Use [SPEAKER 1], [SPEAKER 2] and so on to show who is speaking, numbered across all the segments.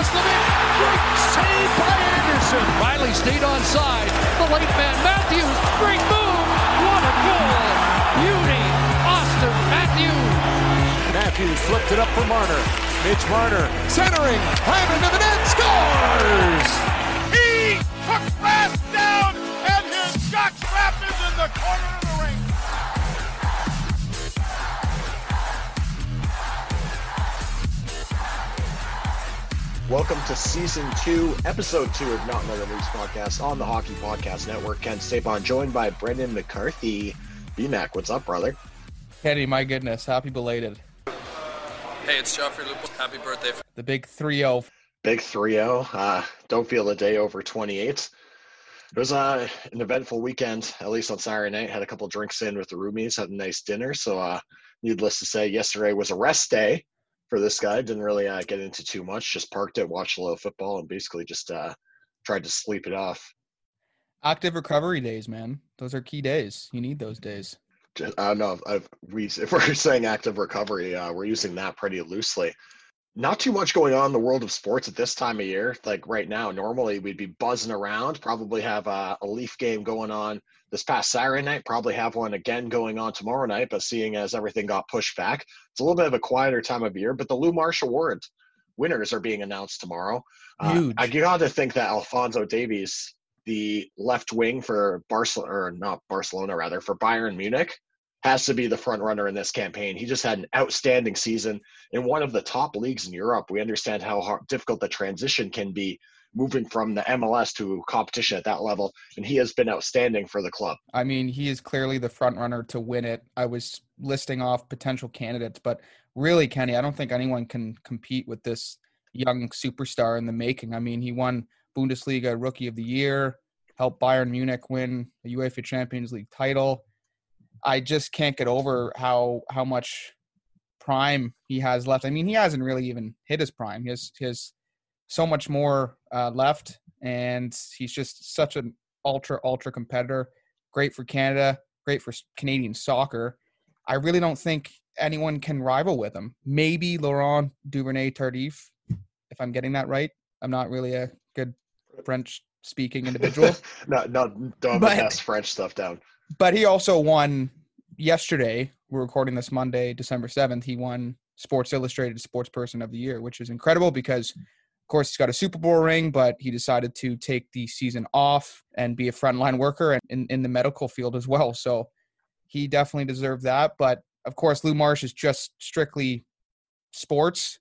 [SPEAKER 1] Roslovic. Great save by Andersen. Rielly stayed on side. The late man Matthews. Great move. What a goal. Beauty. Auston Matthews. Matthews flipped it up for Marner. Mitch Marner centering. Hammer to the net. Scores!
[SPEAKER 2] To season two, episode two of Not Another Leafs podcast on the Hockey Podcast Network. Ken Stapon, joined by Brendan McCarthy. BMAC, what's up, brother?
[SPEAKER 3] Kenny, my goodness, happy belated.
[SPEAKER 4] Hey, it's Joffrey Lupo. Happy birthday.
[SPEAKER 3] The big 3 0.
[SPEAKER 2] Big 3 0. Uh, don't feel a day over 28. It was uh, an eventful weekend, at least on Saturday night. Had a couple drinks in with the roomies, had a nice dinner. So, uh, needless to say, yesterday was a rest day for this guy. Didn't really uh, get into too much. Just parked it, watched a little football, and basically just uh, tried to sleep it off.
[SPEAKER 3] Active recovery days, man. Those are key days. You need those days.
[SPEAKER 2] I don't know if, we if we're saying active recovery, uh, we're using that pretty loosely. Not too much going on in the world of sports at this time of year. Like right now, normally we'd be buzzing around. Probably have a, a Leaf game going on this past Saturday night. Probably have one again going on tomorrow night. But seeing as everything got pushed back, it's a little bit of a quieter time of year. But the Lou Marsh Award winners are being announced tomorrow. Uh. I got to think that Alfonso Davies, the left wing for Barcelona, or not Barcelona, rather for Bayern Munich, has to be the front runner in this campaign. He just had an outstanding season in one of the top leagues in Europe. We understand how hard, difficult the transition can be moving from the MLS to competition at that level, and he has been outstanding for the club.
[SPEAKER 3] I mean, he is clearly the front runner to win it. I was listing off potential candidates, but really, Kenny, I don't think anyone can compete with this young superstar in the making. I mean, he won Bundesliga Rookie of the Year, helped Bayern Munich win a UEFA Champions League title. I just can't get over how how much prime he has left. I mean, he hasn't really even hit his prime. He has, he has so much more uh, left, and he's just such an ultra ultra competitor. Great for Canada, great for Canadian soccer. I really don't think anyone can rival with him. Maybe Laurent Duvernay Tardif, if I'm getting that right. I'm not really a good French speaking individual.
[SPEAKER 2] no, no, don't
[SPEAKER 3] But-
[SPEAKER 2] best French stuff down.
[SPEAKER 3] But he also won yesterday. We're recording this Monday, December 7th. He won Sports Illustrated Sports Person of the Year, which is incredible because, of course, he's got a Super Bowl ring, but he decided to take the season off and be a frontline worker and in, in the medical field as well. So he definitely deserved that. But of course, Lou Marsh is just strictly sports.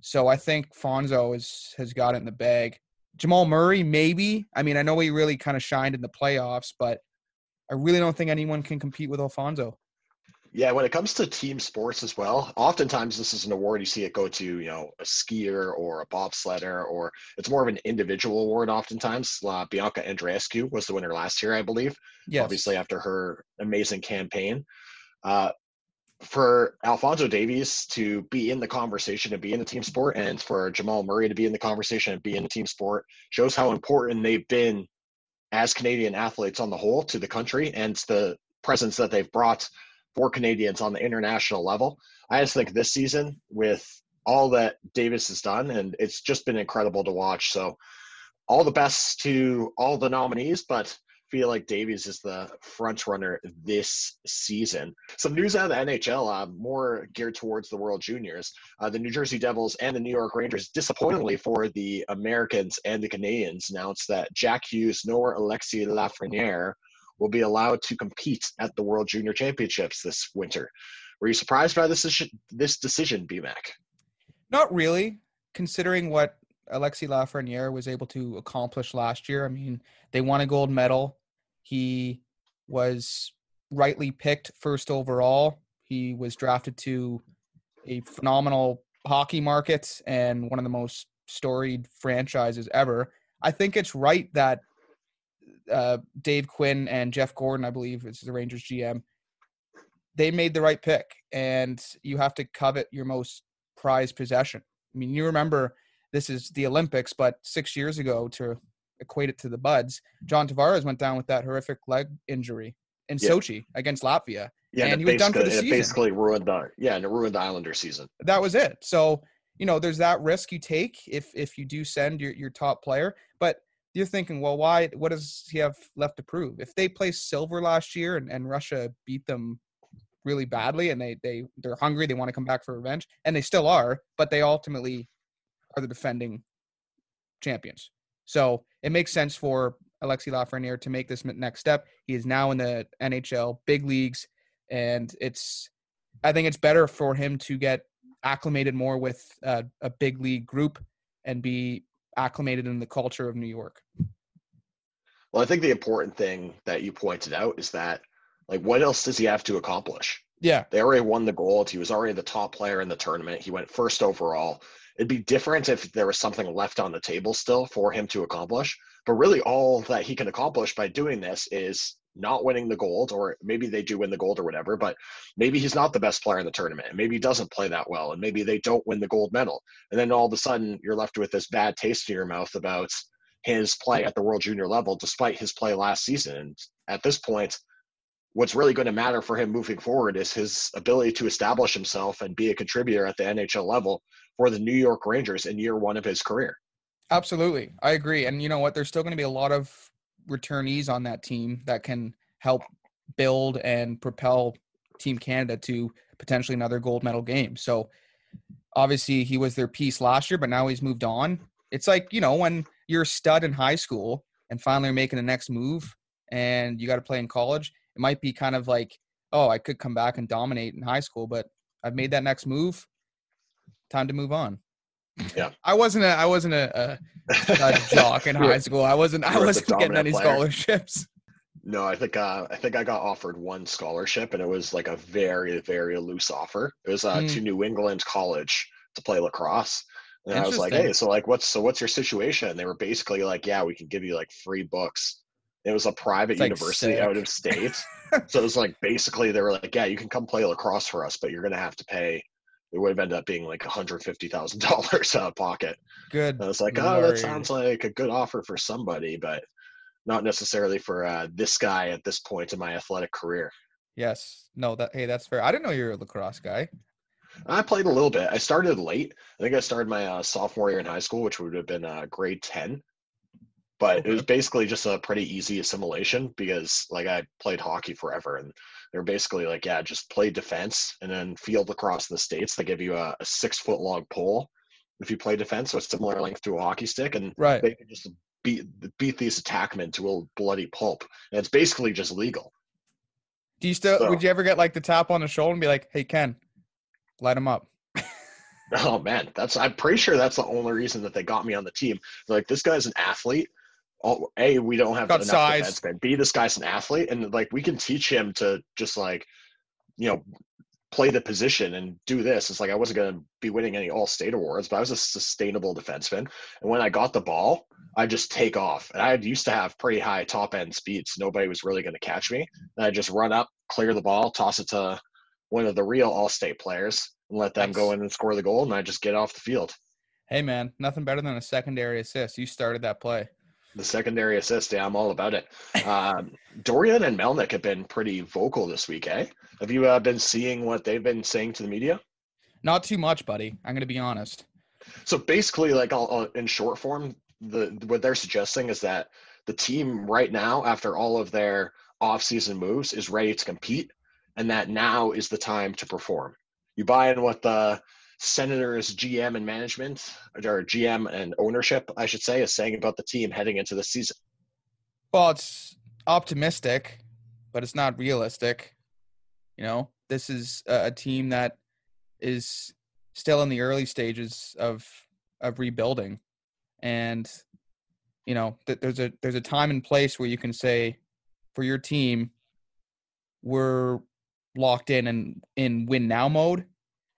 [SPEAKER 3] So I think Fonzo is, has got it in the bag. Jamal Murray, maybe. I mean, I know he really kind of shined in the playoffs, but I really don't think anyone can compete with Alfonso.
[SPEAKER 2] Yeah, when it comes to team sports as well, oftentimes this is an award you see it go to, you know, a skier or a bobsledder, or it's more of an individual award. Oftentimes, uh, Bianca Andreescu was the winner last year, I believe.
[SPEAKER 3] Yes.
[SPEAKER 2] Obviously, after her amazing campaign, uh, for Alfonso Davies to be in the conversation and be in the team sport, and for Jamal Murray to be in the conversation and be in the team sport, shows how important they've been as Canadian athletes on the whole to the country and the presence that they've brought for Canadians on the international level. I just think this season, with all that Davies has done, and it's just been incredible to watch. So, all the best to all the nominees, but feel like Davies is the front runner this season. Some news out of the NHL, uh, more geared towards the World Juniors. Uh, the New Jersey Devils and the New York Rangers, disappointingly for the Americans and the Canadians, announced that Jack Hughes nor Alexis Lafreniere will be allowed to compete at the World Junior Championships this winter. Were you surprised by this decision, this decision, BMAC?
[SPEAKER 3] Not really. considering what Alexis Lafreniere was able to accomplish last year, I mean, they won a gold medal. He was rightly picked first overall. He was drafted to a phenomenal hockey market and one of the most storied franchises ever. I think it's right that uh, Dave Quinn and Jeff Gorton, I believe, is the Rangers GM. They made the right pick, and you have to covet your most prized possession. I mean, you remember this is the Olympics, but six years ago, to equate it to the Buds, John Tavares went down with that horrific leg injury in
[SPEAKER 2] Yeah.
[SPEAKER 3] Sochi against Latvia.
[SPEAKER 2] Yeah,
[SPEAKER 3] And
[SPEAKER 2] it
[SPEAKER 3] he was done for the season.
[SPEAKER 2] It basically ruined the yeah, and it ruined the Islander season.
[SPEAKER 3] that was it. So you know, there's that risk you take if if you do send your your top player, but you're thinking, well, why? What does he have left to prove? If they placed silver last year and, and Russia beat them really badly, and they they they're hungry, they want to come back for revenge, and they still are, but they ultimately are the defending champions. So it makes sense for Alexi Lafreniere to make this next step. He is now in the NHL big leagues, and it's I think it's better for him to get acclimated more with uh, a big league group and be acclimated in the culture of New York.
[SPEAKER 2] Well, I think the important thing that you pointed out is that like what else does he have to accomplish?
[SPEAKER 3] Yeah,
[SPEAKER 2] They already won the gold. He was already the top player in the tournament. He went first overall. It'd be different if there was something left on the table still for him to accomplish. But really, all that he can accomplish by doing this is not winning the gold, or maybe they do win the gold or whatever, but maybe he's not the best player in the tournament. And maybe he doesn't play that well. And maybe they don't win the gold medal. And then all of a sudden, you're left with this bad taste in your mouth about his play at the World Junior level, despite his play last season. And at this point, what's really going to matter for him moving forward is his ability to establish himself and be a contributor at the NHL level for the New York Rangers in year one of his career.
[SPEAKER 3] absolutely. I agree. And you know what? There's still going to be a lot of returnees on that team that can help build and propel Team Canada to potentially another gold medal game. So obviously he was their piece last year, but now he's moved on. It's like, you know, when you're a stud in high school and finally making the next move and you got to play in college, it might be kind of like, oh, I could come back and dominate in high school, but I've made that next move. Time to move on.
[SPEAKER 2] Yeah.
[SPEAKER 3] I wasn't a I wasn't a, a, a jock in high school. I wasn't I
[SPEAKER 2] you were the
[SPEAKER 3] wasn't getting any
[SPEAKER 2] player.
[SPEAKER 3] scholarships.
[SPEAKER 2] No, I think uh, I think I got offered one scholarship, and it was like a very very loose offer. It was uh,
[SPEAKER 3] Hmm.
[SPEAKER 2] to New England College to play lacrosse, and I was like, "Hey, so like, what's so what's your situation?" And they were basically like, "Yeah, we can give you like free books." It was a private
[SPEAKER 3] like,
[SPEAKER 2] university
[SPEAKER 3] sick.
[SPEAKER 2] out of state, so it was like basically they were like, "Yeah, you can come play lacrosse for us, but you're gonna have to pay." It would have ended up being like one hundred fifty thousand dollars out of pocket.
[SPEAKER 3] Good.
[SPEAKER 2] I was like, oh, that sounds like a good offer for somebody, but not necessarily for uh, this guy at this point in my athletic career.
[SPEAKER 3] Yes. No, that hey, that's fair. I didn't know you were a lacrosse guy.
[SPEAKER 2] I played a little bit. I started late. I think I started my uh, sophomore year in high school, which would have been uh, grade 10. But it was basically just a pretty easy assimilation because, like, I played hockey forever. And they're basically like, yeah, just play defense and then field across the States. They give you a, a six foot long pole if you play defense. So it's similar length to a hockey stick. And
[SPEAKER 3] Right.
[SPEAKER 2] they can just beat beat these attackmen to a bloody pulp. And it's basically just legal.
[SPEAKER 3] Do you still
[SPEAKER 2] So-
[SPEAKER 3] would you ever get like the tap on the shoulder and be like, "Hey Ken, light him up."
[SPEAKER 2] Oh man, that's I'm pretty sure that's the only reason that they got me on the team. They're like, this guy's an athlete. Oh, a, we don't have
[SPEAKER 3] Got
[SPEAKER 2] enough
[SPEAKER 3] size.
[SPEAKER 2] defensemen. B, this guy's an athlete, and like we can teach him to just like, you know, play the position and do this. It's like I wasn't going to be winning any All State awards, but I was a sustainable defenseman. And when I got the ball, I just take off. And I used to have pretty high top end speeds. Nobody was really going to catch me. And I just run up, clear the ball, toss it to one of the real All State players, and let them go in and score the goal. And I just get off the field.
[SPEAKER 3] Hey man, nothing better than a secondary assist. You started that play.
[SPEAKER 2] The secondary assist, yeah, I'm all about it. Um, Dorion and Melnyk have been pretty vocal this week, eh? Have you uh, been seeing what they've been saying to the media?
[SPEAKER 3] Not too much, buddy. I'm gonna be honest.
[SPEAKER 2] So basically, like I'll, I'll- in short form, the what they're suggesting is that the team right now, after all of their off-season moves, is ready to compete, and that now is the time to perform. You buy in what the Senators GM and management, or GM and ownership, I should say, is saying about the team heading into the season.
[SPEAKER 3] Well, it's optimistic, but it's not realistic. You know, this is a, team that is still in the early stages of of rebuilding, and you know that there's a there's a time and place where you can say for your team we're locked in and in win now mode.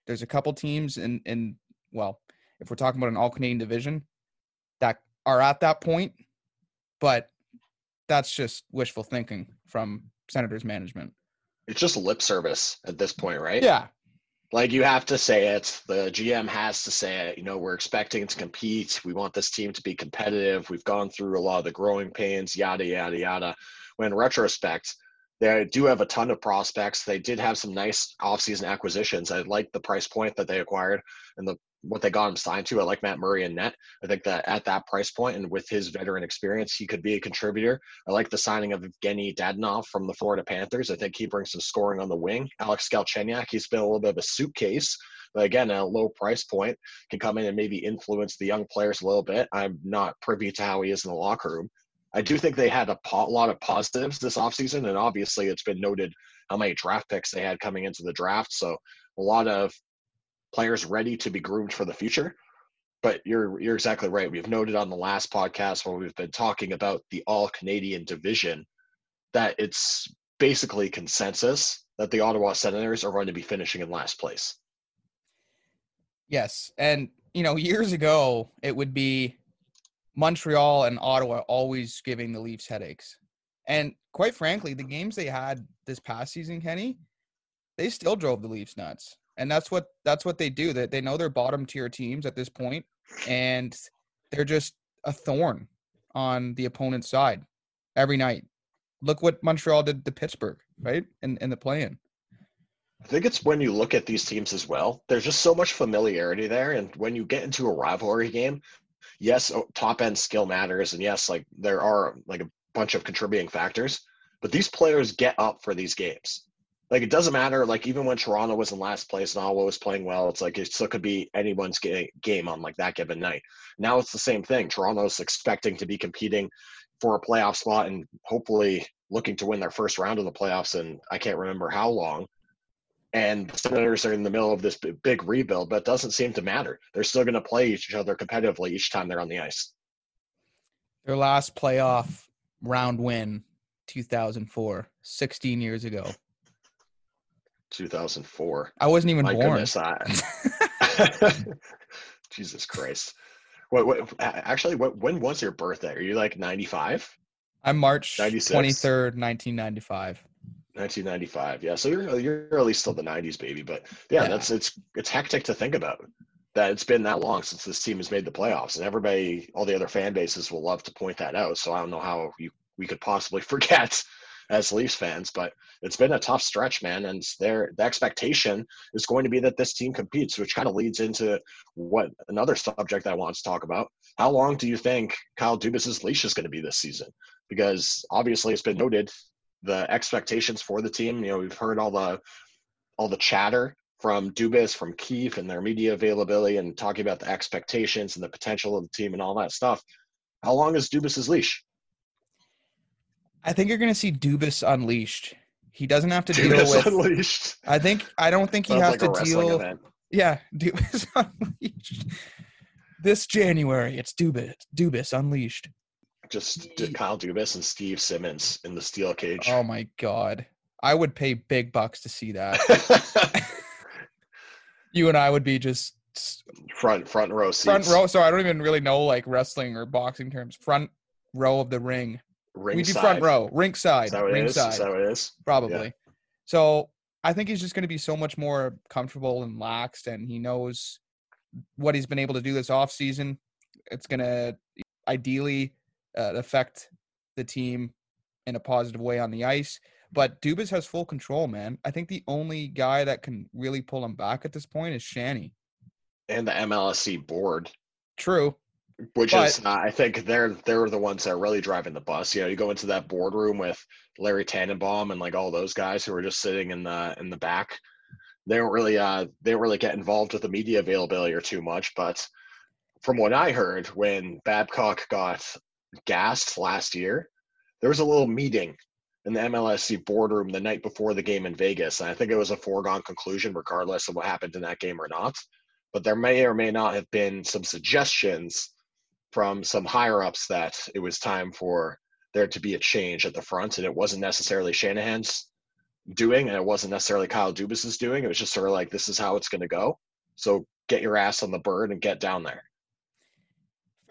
[SPEAKER 3] There's a couple teams in in well, if we're talking about an all Canadian division that are at that point, but that's just wishful thinking from Senators management.
[SPEAKER 2] It's just lip service at this point, right?
[SPEAKER 3] Yeah.
[SPEAKER 2] Like you have to say it. The GM has to say it. You know, we're expecting to compete. We want this team to be competitive. We've gone through a lot of the growing pains, yada, yada, yada. When in retrospect, they do have a ton of prospects. They did have some nice offseason acquisitions. I like the price point that they acquired and the what they got him signed to. I like Matt Murray and net. I think that at that price point and with his veteran experience, he could be a contributor. I like the signing of Evgeny Dadonov from the Florida Panthers. I think he brings some scoring on the wing. Alex Galchenyuk, he's been a little bit of a suitcase, but again, at a low price point, can come in and maybe influence the young players a little bit. I'm not privy to how he is in the locker room. I do think they had a lot of positives this offseason, and obviously it's been noted how many draft picks they had coming into the draft. So a lot of players ready to be groomed for the future. But you're you're exactly right. We've noted on the last podcast when we've been talking about the all Canadian division that it's basically consensus that the Ottawa Senators are going to be finishing in last place.
[SPEAKER 3] Yes. And you know, years ago it would be Montreal and Ottawa always giving the Leafs headaches. And quite frankly, the games they had this past season, Kenny, they still drove the Leafs nuts. And that's what that's what they do. That they know they're bottom tier teams at this point, and they're just a thorn on the opponent's side every night. Look what Montreal did to Pittsburgh, right? In in the play-in.
[SPEAKER 2] I think it's when you look at these teams as well. There's just so much familiarity there, and when you get into a rivalry game, yes, oh, top end skill matters, and yes, like there are like a bunch of contributing factors, but these players get up for these games. Like it doesn't matter. Like even when Toronto was in last place and Ottawa was playing well, it's like it still could be anyone's ga- game on like that given night. Now it's the same thing. Toronto's expecting to be competing for a playoff spot and hopefully looking to win their first round of the playoffs. And I can't remember how long. And the Senators are in the middle of this big rebuild, but it doesn't seem to matter. They're still going to play each other competitively each time they're on the ice.
[SPEAKER 3] Their last playoff round win, 2004, 16 years ago.
[SPEAKER 2] 2004.
[SPEAKER 3] I wasn't even
[SPEAKER 2] My
[SPEAKER 3] born.
[SPEAKER 2] goodness, I, Jesus Christ. What, what, actually, what, when was your birthday? Are you like 95?
[SPEAKER 3] I'm March
[SPEAKER 2] 96?
[SPEAKER 3] 23rd, 1995.
[SPEAKER 2] 1995. Yeah, so you're you're at least still the 90s baby, but yeah,
[SPEAKER 3] Yeah.
[SPEAKER 2] that's it's it's hectic to think about that it's been that long since this team has made the playoffs, and everybody, all the other fan bases will love to point that out. So I don't know how you we could possibly forget as Leafs fans, but it's been a tough stretch, man. And there, the expectation is going to be that this team competes, which kind of leads into what another subject I want to talk about. How long do you think Kyle Dubas's leash is going to be this season? Because obviously, it's been noted the expectations for the team. You know, we've heard all the all the chatter from Dubas, from Keefe, and their media availability, and talking about the expectations and the potential of the team and all that stuff. How long is Dubas's leash?
[SPEAKER 3] I think you're going to see Dubas unleashed. He doesn't have to deal with.
[SPEAKER 2] unleashed.
[SPEAKER 3] I think I don't think he
[SPEAKER 2] Sounds
[SPEAKER 3] has
[SPEAKER 2] like
[SPEAKER 3] to deal.
[SPEAKER 2] event.
[SPEAKER 3] Yeah, Dubas unleashed. This January, it's Dubas. Dubas unleashed.
[SPEAKER 2] Just D- Kyle Dubas and Steve Simmons in the steel cage.
[SPEAKER 3] Oh my god, I would pay big bucks to see that. you and I would be just
[SPEAKER 2] front front row seats.
[SPEAKER 3] front row. So I don't even really know like wrestling or boxing terms. Front row of the ring. We do
[SPEAKER 2] Ringside.
[SPEAKER 3] front row, ringside,
[SPEAKER 2] Is that what it is?
[SPEAKER 3] ringside.
[SPEAKER 2] Is that what it is?
[SPEAKER 3] probably. So I think he's just going to be so much more comfortable and laxed, and he knows what he's been able to do this off season. It's going to ideally uh, affect the team in a positive way on the ice. But Dubas has full control, man. I think the only guy that can really pull him back at this point is Shanny.
[SPEAKER 2] And the MLSE board,
[SPEAKER 3] True.
[SPEAKER 2] which
[SPEAKER 3] But-
[SPEAKER 2] is, uh, I think they're they're the ones that are really driving the bus. You know, you go into that boardroom with Larry Tannenbaum and like all those guys who are just sitting in the in the back. They don't really uh they don't really get involved with the media availability or too much. But from what I heard, when Babcock got gassed last year, there was a little meeting in the MLSE boardroom the night before the game in Vegas. And I think it was a foregone conclusion, regardless of what happened in that game or not. but there may or may not have been some suggestions from some higher ups that it was time for there to be a change at the front, and it wasn't necessarily Shanahan's doing, and it wasn't necessarily Kyle Dubas's doing. It was just sort of like this is how it's going to go. So get your ass on the bird and get down there.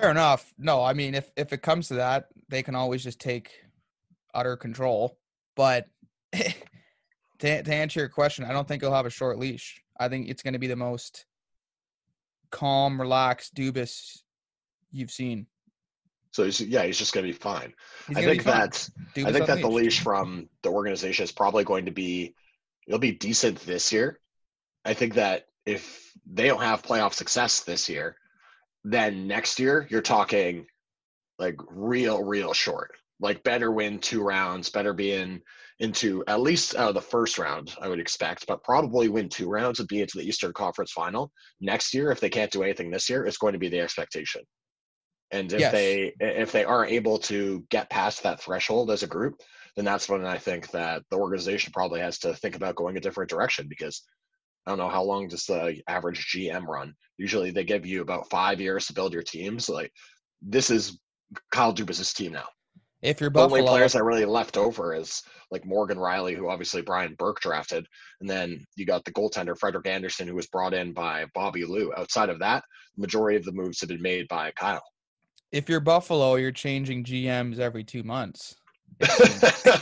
[SPEAKER 3] Fair enough. No, I mean, if if it comes to that, they can always just take utter control. But to, to answer your question, I don't think he'll have a short leash. I think it's going to be the most calm, relaxed Dubas you've seen.
[SPEAKER 2] So he's, yeah, he's just going to be fine. I think
[SPEAKER 3] fine.
[SPEAKER 2] that I think that the leash from the organization is probably going to be it'll be decent this year. I think that if they don't have playoff success this year, then next year you're talking like real, real short. Like better win two rounds, better be in into at least of the first round, I would expect, but probably win two rounds and be into the Eastern Conference final. Next year, if they can't do anything this year, it's going to be the expectation. And if
[SPEAKER 3] Yes.
[SPEAKER 2] they if they aren't able to get past that threshold as a group, then that's when I think that the organization probably has to think about going a different direction because I don't know how long does the average GM run. Usually they give you about five years to build your teams. Like this is Kyle Dubas's team now.
[SPEAKER 3] If you're
[SPEAKER 2] The only
[SPEAKER 3] Buffalo,
[SPEAKER 2] players that really left over is like Morgan Rielly, who obviously Brian Burke drafted, and then you got the goaltender Frederik Andersen, who was brought in by Bobby Lou. Outside of that, the majority of the moves have been made by Kyle.
[SPEAKER 3] if you're Buffalo, you're changing GMs every two months.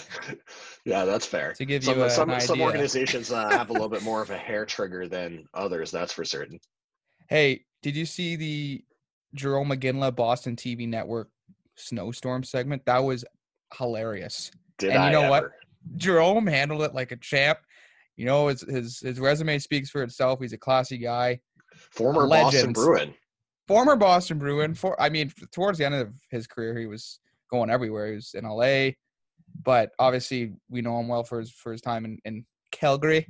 [SPEAKER 2] yeah, that's fair.
[SPEAKER 3] To give
[SPEAKER 2] some,
[SPEAKER 3] you a-
[SPEAKER 2] some, some organizations uh, have a little bit more of a hair trigger than others. That's for certain.
[SPEAKER 3] Hey, did you see the Jarome Iginla Boston TV Network snowstorm segment? That was hilarious.
[SPEAKER 2] Did
[SPEAKER 3] And you
[SPEAKER 2] I
[SPEAKER 3] know what?
[SPEAKER 2] ever?
[SPEAKER 3] Jarome handled it like a champ. You know, his his his resume speaks for itself. He's a classy guy.
[SPEAKER 2] Former Boston Bruin.
[SPEAKER 3] Former Boston Bruin. For I mean, towards the end of his career, he was going everywhere. He was in LA, but obviously we know him well for his for his time in, in Calgary.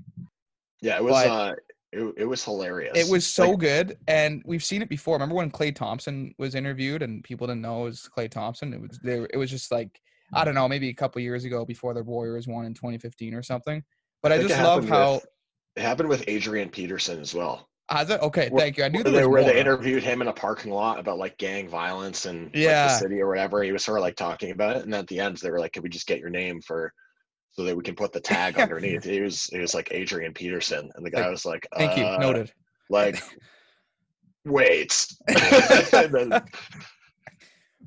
[SPEAKER 2] Yeah, it was.
[SPEAKER 3] But-
[SPEAKER 2] uh, it, it was hilarious.
[SPEAKER 3] It was so
[SPEAKER 2] Like,
[SPEAKER 3] good, and we've seen it before. Remember when Klay Thompson was interviewed and people didn't know it was Klay Thompson? It was they, it was just like I don't know, maybe a couple years ago before the Warriors won in 2015 or something. But I,
[SPEAKER 2] think
[SPEAKER 3] just love how
[SPEAKER 2] with- it happened with Adrian Peterson as well.
[SPEAKER 3] Has it? Okay,
[SPEAKER 2] Where-
[SPEAKER 3] thank you. I knew
[SPEAKER 2] where they, where they interviewed him in a parking lot about like gang violence and like,
[SPEAKER 3] Yeah.
[SPEAKER 2] the city or whatever. He was sort of like talking about it, and at the end they were like, "Can we just get your name for so that we can put the tag underneath?" It was it was like Adrian Peterson, and the guy
[SPEAKER 3] Like,
[SPEAKER 2] was like,
[SPEAKER 3] Thank you.
[SPEAKER 2] uh,
[SPEAKER 3] Noted.
[SPEAKER 2] Like, wait. Then-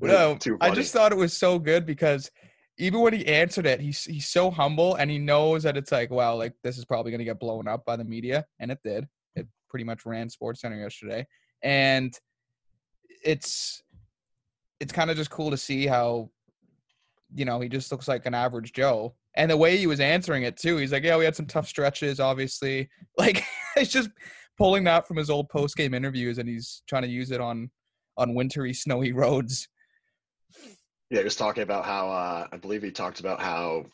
[SPEAKER 3] No, I just thought it was so good because even when he answered it, he's he's so humble and he knows that it's like, wow, like this is probably gonna get blown up by the media, and it did. Pretty much ran Sports Center yesterday, and it's it's kind of just cool to see how you know he just looks like an average Joe, and the way he was answering it too. He's like, yeah, we had some tough stretches, obviously. Like it's just pulling that from his old post game interviews, and he's trying to use it on on wintry, snowy roads.
[SPEAKER 2] Yeah, he was talking about how uh, I believe he talked about how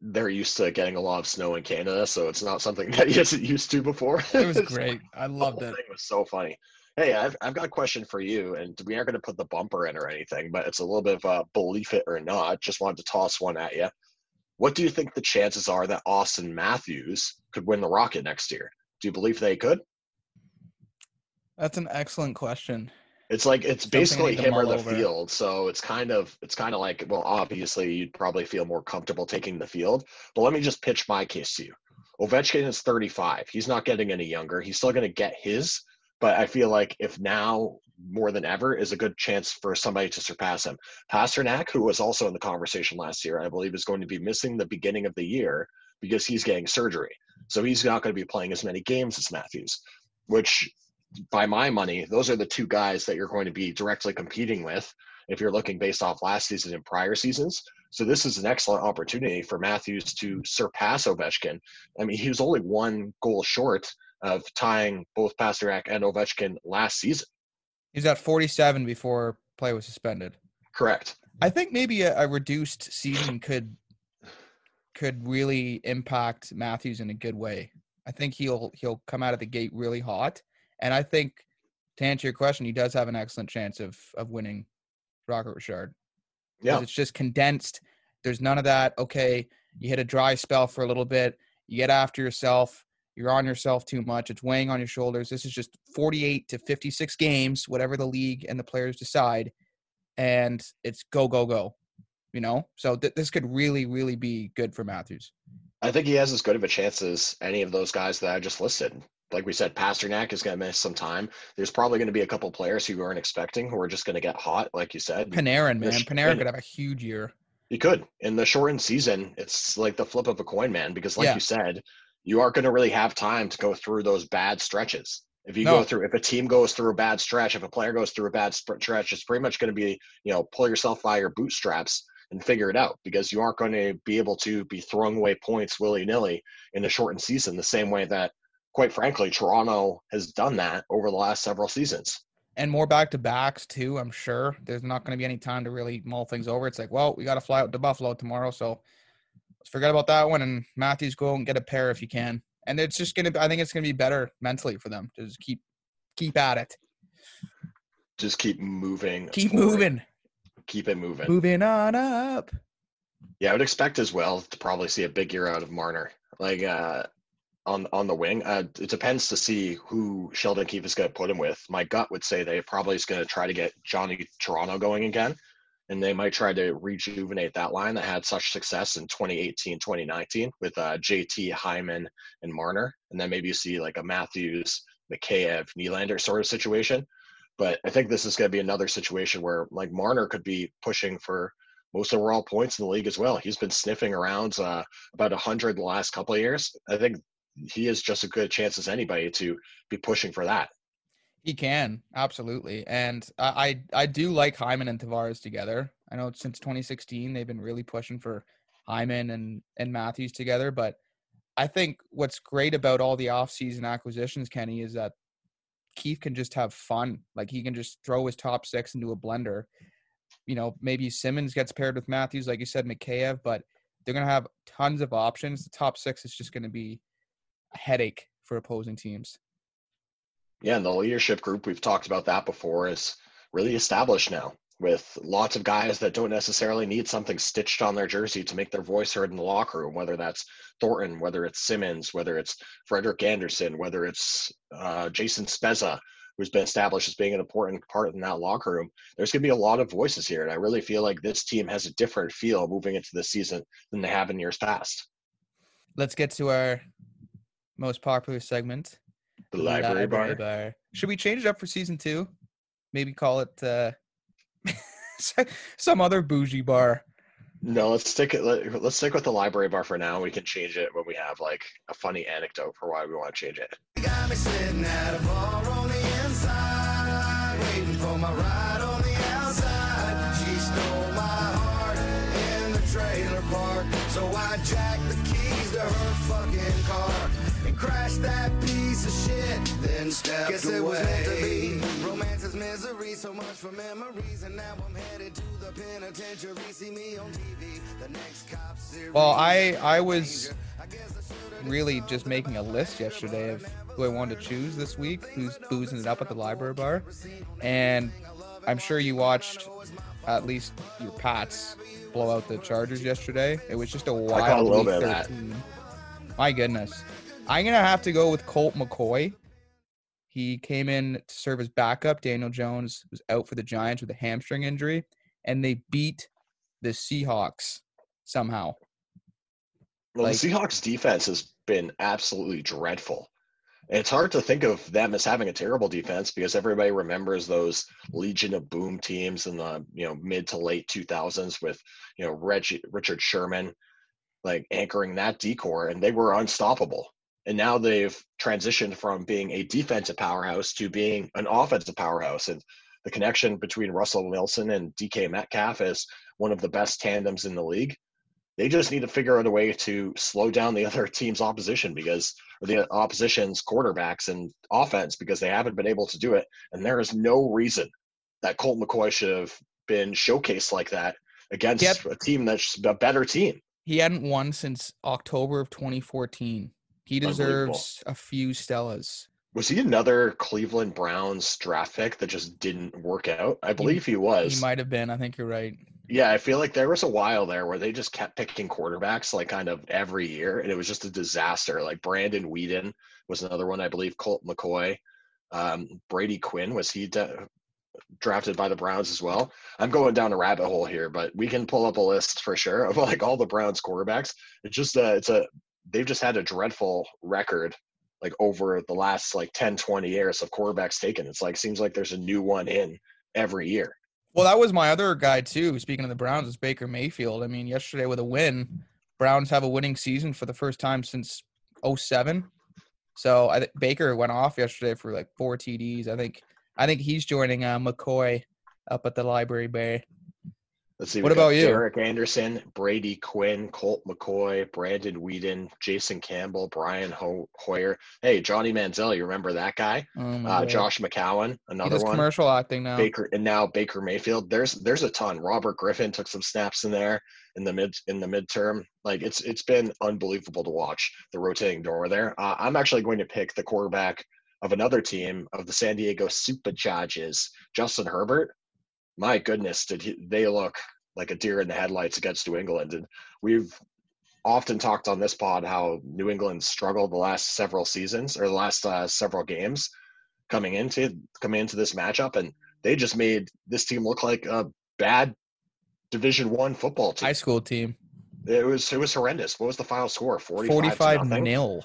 [SPEAKER 2] they're used to getting a lot of snow in Canada, so it's not something that he isn't used to before.
[SPEAKER 3] It was great. I loved
[SPEAKER 2] whole
[SPEAKER 3] it.
[SPEAKER 2] was so funny. Hey, I've, I've got a question for you, and we aren't going to put the bumper in or anything, but it's a little bit of a believe it or not. Just wanted to toss one at you. What do you think the chances are that Auston Matthews could win the Rocket next year? Do you believe they could?
[SPEAKER 3] That's an excellent question.
[SPEAKER 2] It's like it's basically him or the
[SPEAKER 3] over.
[SPEAKER 2] field. So it's kind of it's kind of like well, obviously you'd probably feel more comfortable taking the field. But let me just pitch my case to you. Ovechkin is 35. He's not getting any younger. He's still going to get his, but I feel like if now more than ever is a good chance for somebody to surpass him. Pastrnak, who was also in the conversation last year, I believe is going to be missing the beginning of the year because he's getting surgery. So he's not going to be playing as many games as Matthews, which by my money, those are the two guys that you're going to be directly competing with if you're looking based off last season and prior seasons. So this is an excellent opportunity for Matthews to surpass Ovechkin. I mean, he was only one goal short of tying both Pastrnak and Ovechkin last season.
[SPEAKER 3] He's at 47 before play was suspended.
[SPEAKER 2] Correct.
[SPEAKER 3] I think maybe a, a reduced season could could really impact Matthews in a good way. I think he'll he'll come out of the gate really hot, and I think to answer your question, he does have an excellent chance of of winning Rocket Richard.
[SPEAKER 2] Yeah.
[SPEAKER 3] it's just condensed. There's none of that. Okay, you hit a dry spell for a little bit, you get after yourself, You're on yourself too much. It's weighing on your shoulders. This is just 48 to 56 games, whatever the league and the players decide, and it's go go go. You know, so th- this could really, really be good for Matthews.
[SPEAKER 2] I think he has as good of a chance as any of those guys that I just listed. Like we said, Pastrnak is going to miss some time. There's probably going to be a couple players who you weren't expecting who are just going to get hot, like you said.
[SPEAKER 3] Panarin, man, Panarin could have a huge year.
[SPEAKER 2] You could. In the shortened season, it's like the flip of a coin, man, because like
[SPEAKER 3] Yeah.
[SPEAKER 2] you said, you aren't going to really have time to go through those bad stretches. If you
[SPEAKER 3] No.
[SPEAKER 2] go through, if a team goes through a bad stretch, if a player goes through a bad stretch, it's pretty much going to be, you know, pull yourself by your bootstraps and figure it out because you aren't going to be able to be throwing away points willy nilly in a shortened season the same way that, quite frankly, Toronto has done that over the last several seasons.
[SPEAKER 3] and more back to backs too. I'm sure there's not going to be any time to really mull things over. It's like, well, we got to fly out to Buffalo tomorrow, so let's forget about that one. And Matthews, go and get a pair if you can. And it's just gonna. I think it's gonna be better mentally for them to just keep keep at it,
[SPEAKER 2] Just keep moving.
[SPEAKER 3] keep
[SPEAKER 2] forward.
[SPEAKER 3] moving,
[SPEAKER 2] Keep it moving.
[SPEAKER 3] moving on up.
[SPEAKER 2] Yeah, I would expect as well to probably see a big year out of Marner. Like uh, on on the wing, uh, it depends to see who Sheldon Keefe is going to put him with. My gut would say they probably is going to try to get Johnny Toronto going again, and they might try to rejuvenate that line that had such success in 2018, 2019 with uh, JT Hyman and Marner, and then maybe you see like a Matthews, Mikheyev, Nylander sort of situation. But I think this is going to be another situation where like Marner could be pushing for most overall points in the league as well. He's been sniffing around uh, about 100 the last couple of years. I think he is just as good a chance as anybody to be pushing for that.
[SPEAKER 3] He can absolutely, and I I, do like Hyman and Tavares together. I know since 2016 they've been really pushing for Hyman and and Matthews together, but I think what's great about all the offseason acquisitions, Kenny, is that Keefe can just have fun. Like he can just throw his top six into a blender. You know, maybe Simmonds gets paired with Matthews, like you said, Mikheyev, but they're gonna have tons of options. The top six is just gonna be headache for opposing teams.
[SPEAKER 2] Yeah, and the leadership group, we've talked about that before, is really established now with lots of guys that don't necessarily need something stitched on their jersey to make their voice heard in the locker room, whether that's Thornton, whether it's Simmonds, whether it's Frederik Andersen, whether it's uh, Jason Spezza, who's been established as being an important part in that locker room. There's going to be a lot of voices here, and I really feel like this team has a different feel moving into this season than they have in years past.
[SPEAKER 3] Let's get to our most popular segment,
[SPEAKER 2] The library, bar.
[SPEAKER 3] bar. Should we change it up for season two? Maybe call it uh, some other bougie bar.
[SPEAKER 2] No, let's stick it. Let, let's stick with the library bar for now. We can change it when we have like a funny anecdote for why we want to change it.
[SPEAKER 5] And crashed that piece of shit. Then stepped Guess away. it was meant to be. Romance is misery, so much for memories, and now I'm headed to the penitentiary. See me on TV, the next cop series.
[SPEAKER 3] Well, I I was really just making a list yesterday of who I wanted to choose this week, who's boozing it up at the library bar, and I'm sure you watched at least your Pats blow out the Chargers yesterday. It was just a wild
[SPEAKER 2] caught a little
[SPEAKER 3] week
[SPEAKER 2] bit
[SPEAKER 3] 13. My goodness, I'm gonna have to go with Colt McCoy. He came in to serve as backup. Daniel Jones was out for the Giants with a hamstring injury, and they beat the Seahawks somehow.
[SPEAKER 2] Well,
[SPEAKER 3] Like-
[SPEAKER 2] the Seahawks defense has been absolutely dreadful. It's hard to think of them as having a terrible defense because everybody remembers those Legion of Boom teams in the you know mid to late 2000s with you know Reggie, Richard Sherman like anchoring that decor, and they were unstoppable. And now they've transitioned from being a defensive powerhouse to being an offensive powerhouse. And the connection between Russell Wilson and DK Metcalf is one of the best tandems in the league they just need to figure out a way to slow down the other team's opposition because or the opposition's quarterbacks and offense because they haven't been able to do it and there is no reason that Colt McCoy should have been showcased like that against
[SPEAKER 3] Yep.
[SPEAKER 2] a team that's a better team.
[SPEAKER 3] He hadn't won since October of 2014. He deserves a few Stellas.
[SPEAKER 2] Was he another Cleveland Browns draft pick that just didn't work out? I believe he was.
[SPEAKER 3] He might have been. I think you're right.
[SPEAKER 2] Yeah, I feel like there was a while there where they just kept picking quarterbacks like kind of every year, and it was just a disaster. Like Brandon Weeden was another one, I believe. Colt McCoy, um, Brady Quinn was he de- drafted by the Browns as well? I'm going down a rabbit hole here, but we can pull up a list for sure of like all the Browns quarterbacks. It's just uh, it's a they've just had a dreadful record like over the last like 10 20 years of quarterbacks taken it's like seems like there's a new one in every year
[SPEAKER 3] Well, that was my other guy too. Speaking of the Browns, is Baker Mayfield. I mean, yesterday with a win, Browns have a winning season for the first time since 07. So I think Baker went off yesterday for like four TDs. I think I think he's joining uh, McCoy up at the Library Bay.
[SPEAKER 2] Let's see.
[SPEAKER 3] What about you?
[SPEAKER 2] Derek Anderson, Brady Quinn, Colt McCoy, Brandon Weeden, Jason Campbell, Brian Ho- Hoyer. Hey, Johnny Manziel, you remember that guy?
[SPEAKER 3] Oh
[SPEAKER 2] Uh, Josh
[SPEAKER 3] McCown,
[SPEAKER 2] another one.
[SPEAKER 3] commercial acting now.
[SPEAKER 2] Baker and now Baker Mayfield. There's there's a ton. Robert Griffin took some snaps in there in the mid in the midterm. Like it's it's been unbelievable to watch the rotating door there. Uh, I'm actually going to pick the quarterback of another team of the San Diego Superchargers, Justin Herbert. My goodness, did he, they look like a deer in the headlights against New England? And we've often talked on this pod how New England struggled the last several seasons or the last uh, several games coming into coming into this matchup, and they just made this team look like a bad Division One football team.
[SPEAKER 3] High school team.
[SPEAKER 2] It was it was horrendous. What was the final score? 45,
[SPEAKER 3] 45 nil.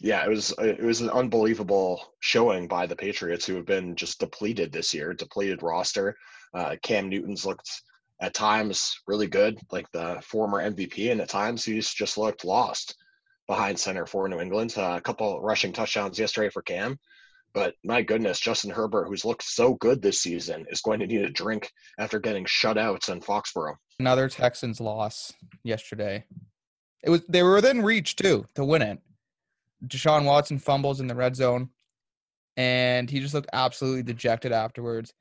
[SPEAKER 2] Yeah, it was it was an unbelievable showing by the Patriots, who have been just depleted this year, depleted roster. Uh, Cam Newton's looked at times really good, like the former MVP, and at times he's just looked lost behind center for New England. Uh, a couple rushing touchdowns yesterday for Cam, but my goodness, Justin Herbert, who's looked so good this season, is going to need a drink after getting shutouts in Foxborough.
[SPEAKER 3] Another Texans loss yesterday. It was they were within reach too to win it. Deshaun Watson fumbles in the red zone, and he just looked absolutely dejected afterwards.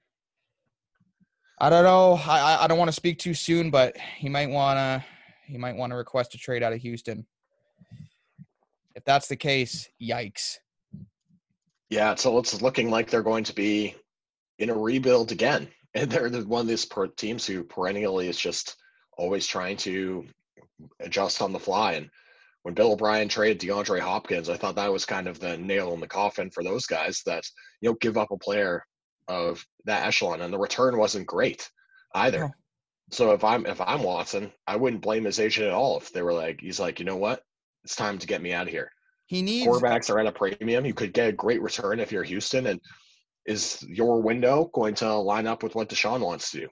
[SPEAKER 3] I don't know. I I- don't want to speak too soon, but he might wanna he might want to request a trade out of Houston. If that's the case, yikes.
[SPEAKER 2] Yeah, so it's looking like they're going to be in a rebuild again. And they're the- one of these teams who perennially is just always trying to adjust on the fly. And when Bill O'Brien traded DeAndre Hopkins, I thought that was kind of the nail in the coffin for those guys that you know give up a player of that echelon, and the return wasn't great either.
[SPEAKER 3] No.
[SPEAKER 2] So if I'm if I'm Watson, I wouldn't blame his agent at all if they were like, he's like, you know what, it's time to get me out of here
[SPEAKER 3] He needs
[SPEAKER 2] quarterbacks are at a premium. You could get a great return if you're Houston. And is your window going to line up with what Deshaun wants to do?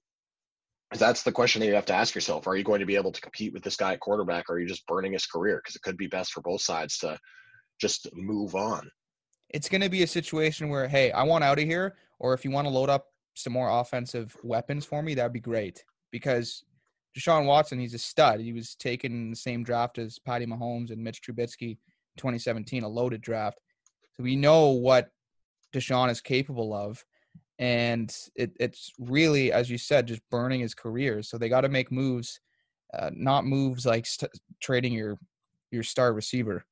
[SPEAKER 2] That's the question that you have to ask yourself. Are you going to be able to compete with this guy at quarterback, or are you just burning his career? Because it could be best for both sides to just move on.
[SPEAKER 3] it's going to be a situation where, hey, I want out of here, or if you want to load up some more offensive weapons for me, that'd be great. Because Deshaun Watson, he's a stud. He was taken in the same draft as Patty Mahomes and Mitch Trubisky in 2017, a loaded draft. So we know what Deshaun is capable of. And it, it's really, as you said, just burning his career. So they got to make moves, uh, not moves like st- trading your your star receiver.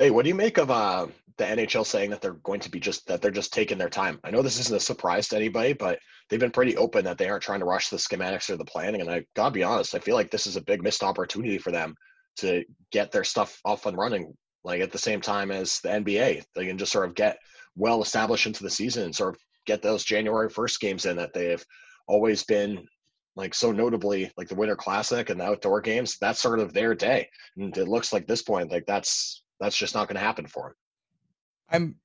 [SPEAKER 2] Hey, what do you make of uh, the NHL saying that they're going to be just that they're just taking their time? I know this isn't a surprise to anybody, but they've been pretty open that they aren't trying to rush the schematics or the planning. And I gotta be honest, I feel like this is a big missed opportunity for them to get their stuff off and running, like at the same time as the NBA. They can just sort of get well established into the season and sort of get those January first games in that they've always been like so notably like the Winter Classic and the outdoor games. That's sort of their day, and it looks like this point like that's that's just not going to happen for them.
[SPEAKER 3] I'm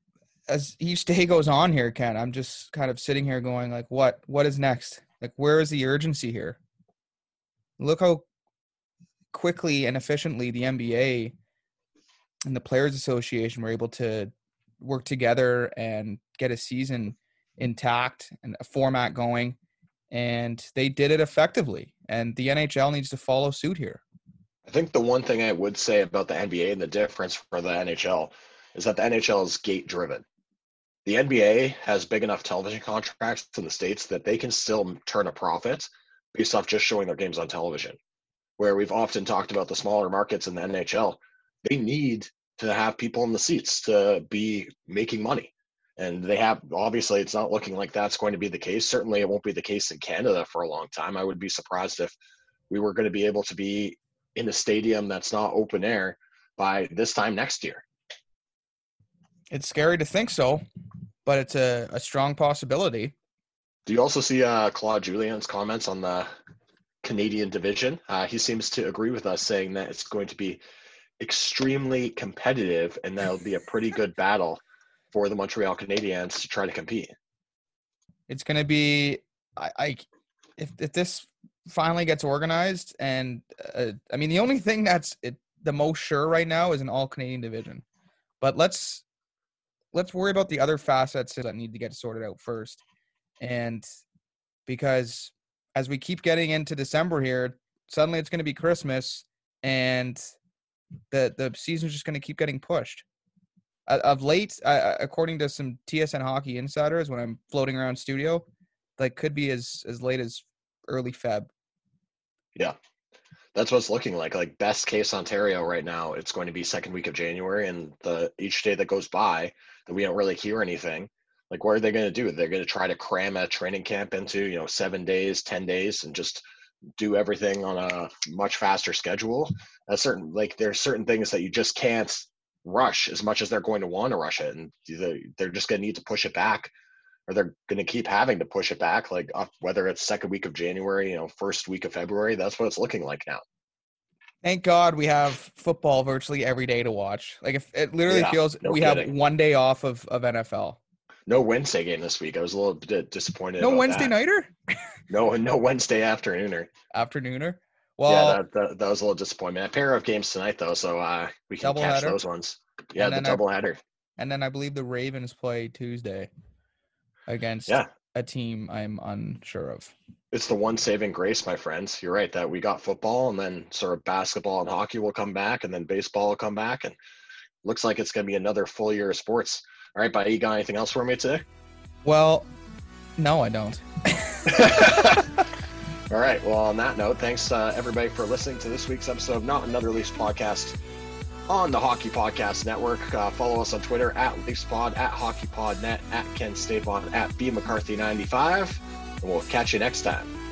[SPEAKER 3] as each day goes on here, Ken. I'm just kind of sitting here going like, what what is next? Like, where is the urgency here? Look how quickly and efficiently the NBA and the Players Association were able to work together and get a season intact and a format going, and they did it effectively. And the NHL needs to follow suit here.
[SPEAKER 2] I think the one thing I would say about the NBA and the difference for the NHL is that the NHL is gate driven. The NBA has big enough television contracts in the States that they can still turn a profit based off just showing their games on television. Where we've often talked about the smaller markets in the NHL, they need to have people in the seats to be making money. And they have obviously it's not looking like that's going to be the case. Certainly it won't be the case in Canada for a long time. I would be surprised if we were going to be able to be in a stadium that's not open air by this time next year.
[SPEAKER 3] It's scary to think so, but it's a, a strong possibility.
[SPEAKER 2] Do you also see uh, Claude Julien's comments on the Canadian division? Uh, he seems to agree with us, saying that it's going to be extremely competitive and that'll be a pretty good battle for the Montreal Canadiens to try to compete.
[SPEAKER 3] It's going to be, I, I, if if this finally gets organized, and uh, I mean the only thing that's it, the most sure right now is an all Canadian division, but let's let's worry about the other facets that need to get sorted out first, and because as we keep getting into December here, suddenly it's going to be Christmas, and the the season's just going to keep getting pushed. Uh, of late, uh, according to some TSN hockey insiders, when I'm floating around studio, like could be as as late as early Feb.
[SPEAKER 2] Yeah. That's what it's looking like. Like best case Ontario right now, it's going to be second week of January and the each day that goes by that we don't really hear anything. Like what are they going to do? They're going to try to cram a training camp into, you know, 7 days, 10 days and just do everything on a much faster schedule. A certain like there's certain things that you just can't rush as much as they're going to want to rush it and they're just going to need to push it back or they're going to keep having to push it back like uh, whether it's second week of january you know first week of february that's what it's looking like now
[SPEAKER 3] Thank God we have football virtually every day to watch. Like if it literally
[SPEAKER 2] Yeah,
[SPEAKER 3] feels
[SPEAKER 2] no
[SPEAKER 3] we
[SPEAKER 2] kidding.
[SPEAKER 3] have one day off of, of NFL.
[SPEAKER 2] no wednesday game this week i was a little bit disappointed
[SPEAKER 3] No Wednesday
[SPEAKER 2] that.
[SPEAKER 3] nighter?
[SPEAKER 2] no no wednesday afternooner
[SPEAKER 3] Afternooner. Well,
[SPEAKER 2] yeah that, that, that was a little disappointment a pair of games tonight though so uh we can catch
[SPEAKER 3] Doubleheader?
[SPEAKER 2] those ones yeah the
[SPEAKER 3] then I-
[SPEAKER 2] double header
[SPEAKER 3] and then I believe the Ravens play Tuesday against
[SPEAKER 2] yeah
[SPEAKER 3] a team I'm unsure of.
[SPEAKER 2] it's the one saving grace, my friends. You're right that we got football and then sort of basketball and hockey will come back and then baseball will come back and looks like it's going to be another full year of sports. All right, buddy, you got anything else for me today?
[SPEAKER 3] Well, no, I don't.
[SPEAKER 2] All right. Well, on that note, thanks uh, everybody for listening to this week's episode of Not Another Leafs podcast on the Hockey Podcast Network. Uh, follow us on Twitter at LeafsPod, at HockeyPodNet, at Ken Stavon, at B McCarthy95, and we'll catch you next time.